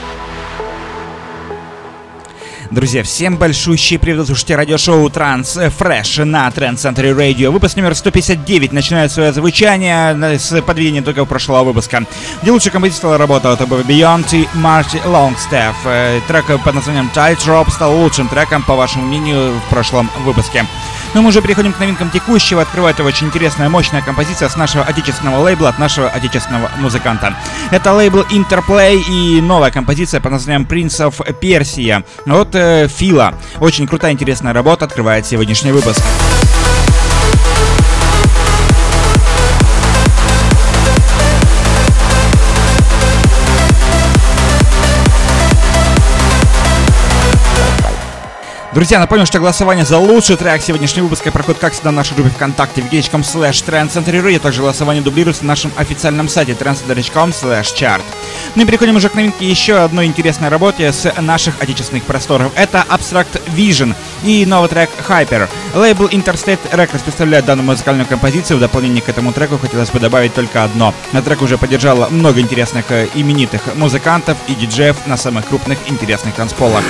Música Друзья, всем большущий привет, слушайте радиошоу Транс Фреш на Тренд Центре Радио. Выпуск номер 159 начинает свое звучание с подведения только прошлого выпуска, где лучший композитор работал это был Beyond и Марти Лонгстеф. Э, трек под названием Tight Drop стал лучшим треком, по вашему мнению, в прошлом выпуске. Но мы уже переходим к новинкам текущего. Открывает очень интересная, мощная композиция с нашего отечественного лейбла, от нашего отечественного музыканта. Это лейбл Interplay и новая композиция под названием Prince of Persia от э, Фила. Очень крутая, интересная работа открывает сегодняшний выпуск. Друзья, напомню, что голосование за лучший трек сегодняшнего выпуска проходит, как всегда, в нашей группе ВКонтакте vk.com slash а также голосование дублируется на нашем официальном сайте trendcenterry.com slash chart. Ну и переходим уже к новинке еще одной интересной работе с наших отечественных просторов. Это Abstract Vision и новый трек Hyper. Лейбл Interstate Records представляет данную музыкальную композицию. В дополнение к этому треку хотелось бы добавить только одно. На трек уже поддержало много интересных э, именитых музыкантов и диджеев на самых крупных интересных танцполах.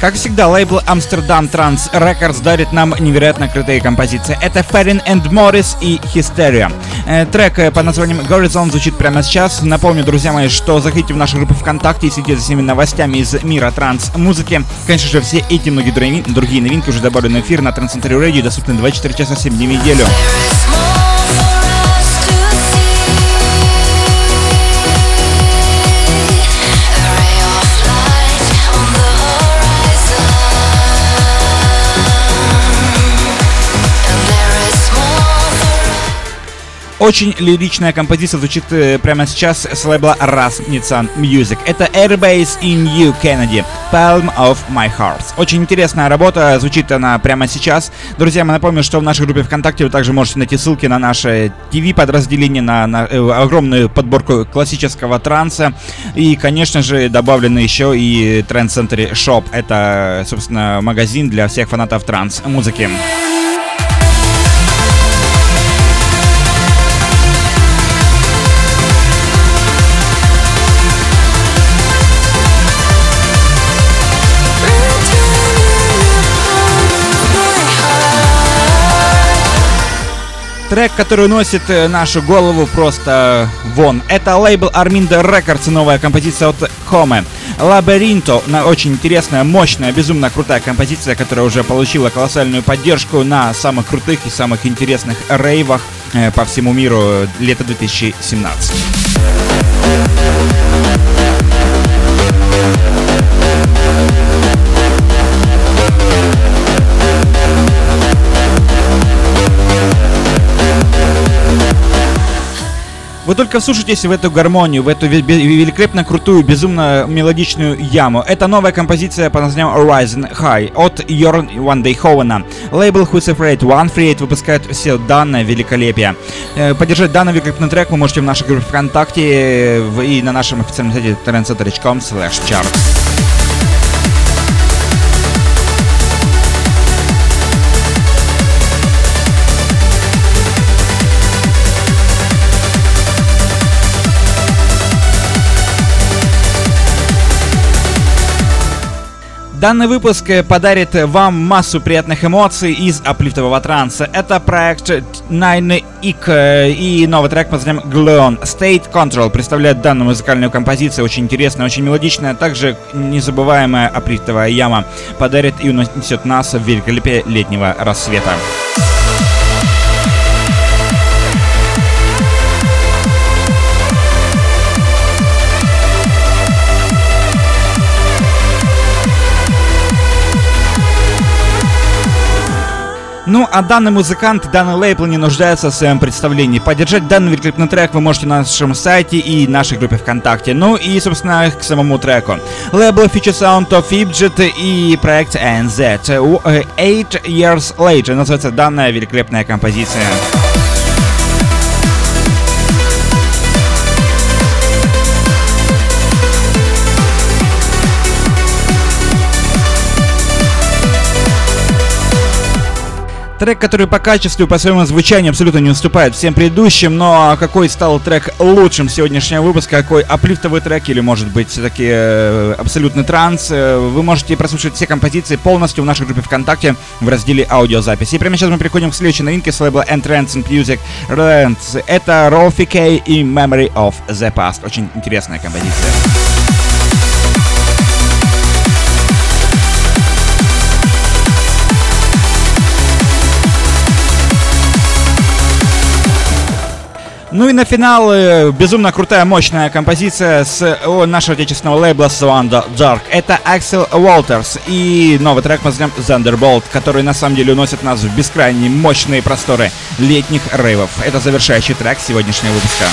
Как всегда, лейбл Amsterdam Trans Records дарит нам невероятно крутые композиции. Это Феррин and Morris и Hysteria. Э, трек э, под названием Horizon звучит прямо сейчас. Напомню, друзья мои, что заходите в нашу группу ВКонтакте и следите за всеми новостями из мира транс-музыки. Конечно же, все эти многие другие новинки уже добавлены в эфир на Center Radio доступны 24 часа 7 дней в неделю. Очень лиричная композиция звучит э, прямо сейчас с лейбла Rasnica Music. Это Airbase in You Kennedy, Palm of My Heart. Очень интересная работа, звучит она прямо сейчас. Друзья, мы напомню, что в нашей группе ВКонтакте вы также можете найти ссылки на наше ТВ-подразделение, на, на э, огромную подборку классического транса. И, конечно же, добавлены еще и Trend Center Shop. Это, собственно, магазин для всех фанатов транс-музыки. Трек, который носит э, нашу голову просто вон. Это лейбл Armindo Records, новая композиция от Home. Лабиринто, очень интересная, мощная, безумно крутая композиция, которая уже получила колоссальную поддержку на самых крутых и самых интересных рейвах э, по всему миру лета 2017. Вы только вслушайтесь в эту гармонию, в эту великолепно крутую, безумно мелодичную яму. Это новая композиция под названием Horizon High от Йорн One Day Ховена. Лейбл Who's Afraid One Free выпускает все данное великолепие. Э, поддержать данный великолепный трек вы можете в нашей группе ВКонтакте э, и на нашем официальном сайте trendcenter.com slash chart. Данный выпуск э, подарит вам массу приятных эмоций из аплифтового транса. Это проект Nine Ick э, и новый трек под названием Gleon. State Control представляет данную музыкальную композицию. Очень интересная, очень мелодичная. Также незабываемая аплифтовая яма подарит и унесет нас в великолепие летнего рассвета. Ну, а данный музыкант, данный лейбл не нуждается в своем представлении. Поддержать данный великолепный трек вы можете на нашем сайте и нашей группе ВКонтакте. Ну и, собственно, к самому треку. Лейбл Future Sound of Fidget и проект NZ. Eight Years Later называется данная великолепная композиция. Трек, который по качеству и по своему звучанию абсолютно не уступает всем предыдущим, но какой стал трек лучшим сегодняшнего выпуска, какой аплифтовый трек или, может быть, все-таки э, абсолютный транс, э, вы можете прослушать все композиции полностью в нашей группе ВКонтакте в разделе аудиозаписи. И прямо сейчас мы переходим к следующей новинке с лейбла Entrance in Music Rents. Это Rolfie K и Memory of the Past. Очень интересная композиция. Ну и на финал безумно крутая, мощная композиция с нашего отечественного лейбла Swanda Dark. Это Axel Walters и новый трек мы назовем Thunderbolt, который на самом деле уносит нас в бескрайние мощные просторы летних рейвов. Это завершающий трек сегодняшнего выпуска.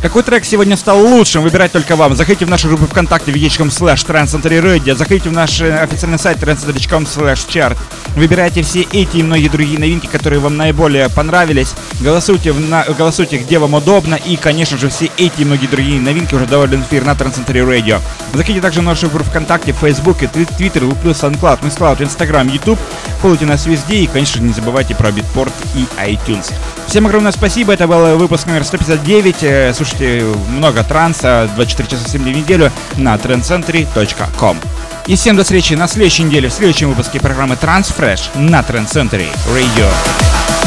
Какой трек сегодня стал лучшим, выбирать только вам. Заходите в нашу группу ВКонтакте vk.com slash transcentury Заходите в наш э, официальный сайт transcentury.com slash chart. Выбирайте все эти и многие другие новинки, которые вам наиболее понравились. Голосуйте, в на... голосуйте где вам удобно. И, конечно же, все эти и многие другие новинки уже довольно эфир на Transcentury Radio. Заходите также в нашу группу ВКонтакте, Фейсбуке, Твиттер, плюс SoundCloud, MissCloud, Инстаграм, YouTube. Фоллowите нас везде и, конечно, не забывайте про Битпорт и iTunes. Всем огромное спасибо, это был выпуск номер 159. Слушайте много транса 24 часа 7 дней в неделю на trendcentury.com. И всем до встречи на следующей неделе в следующем выпуске программы Transfresh на Trend Century Radio.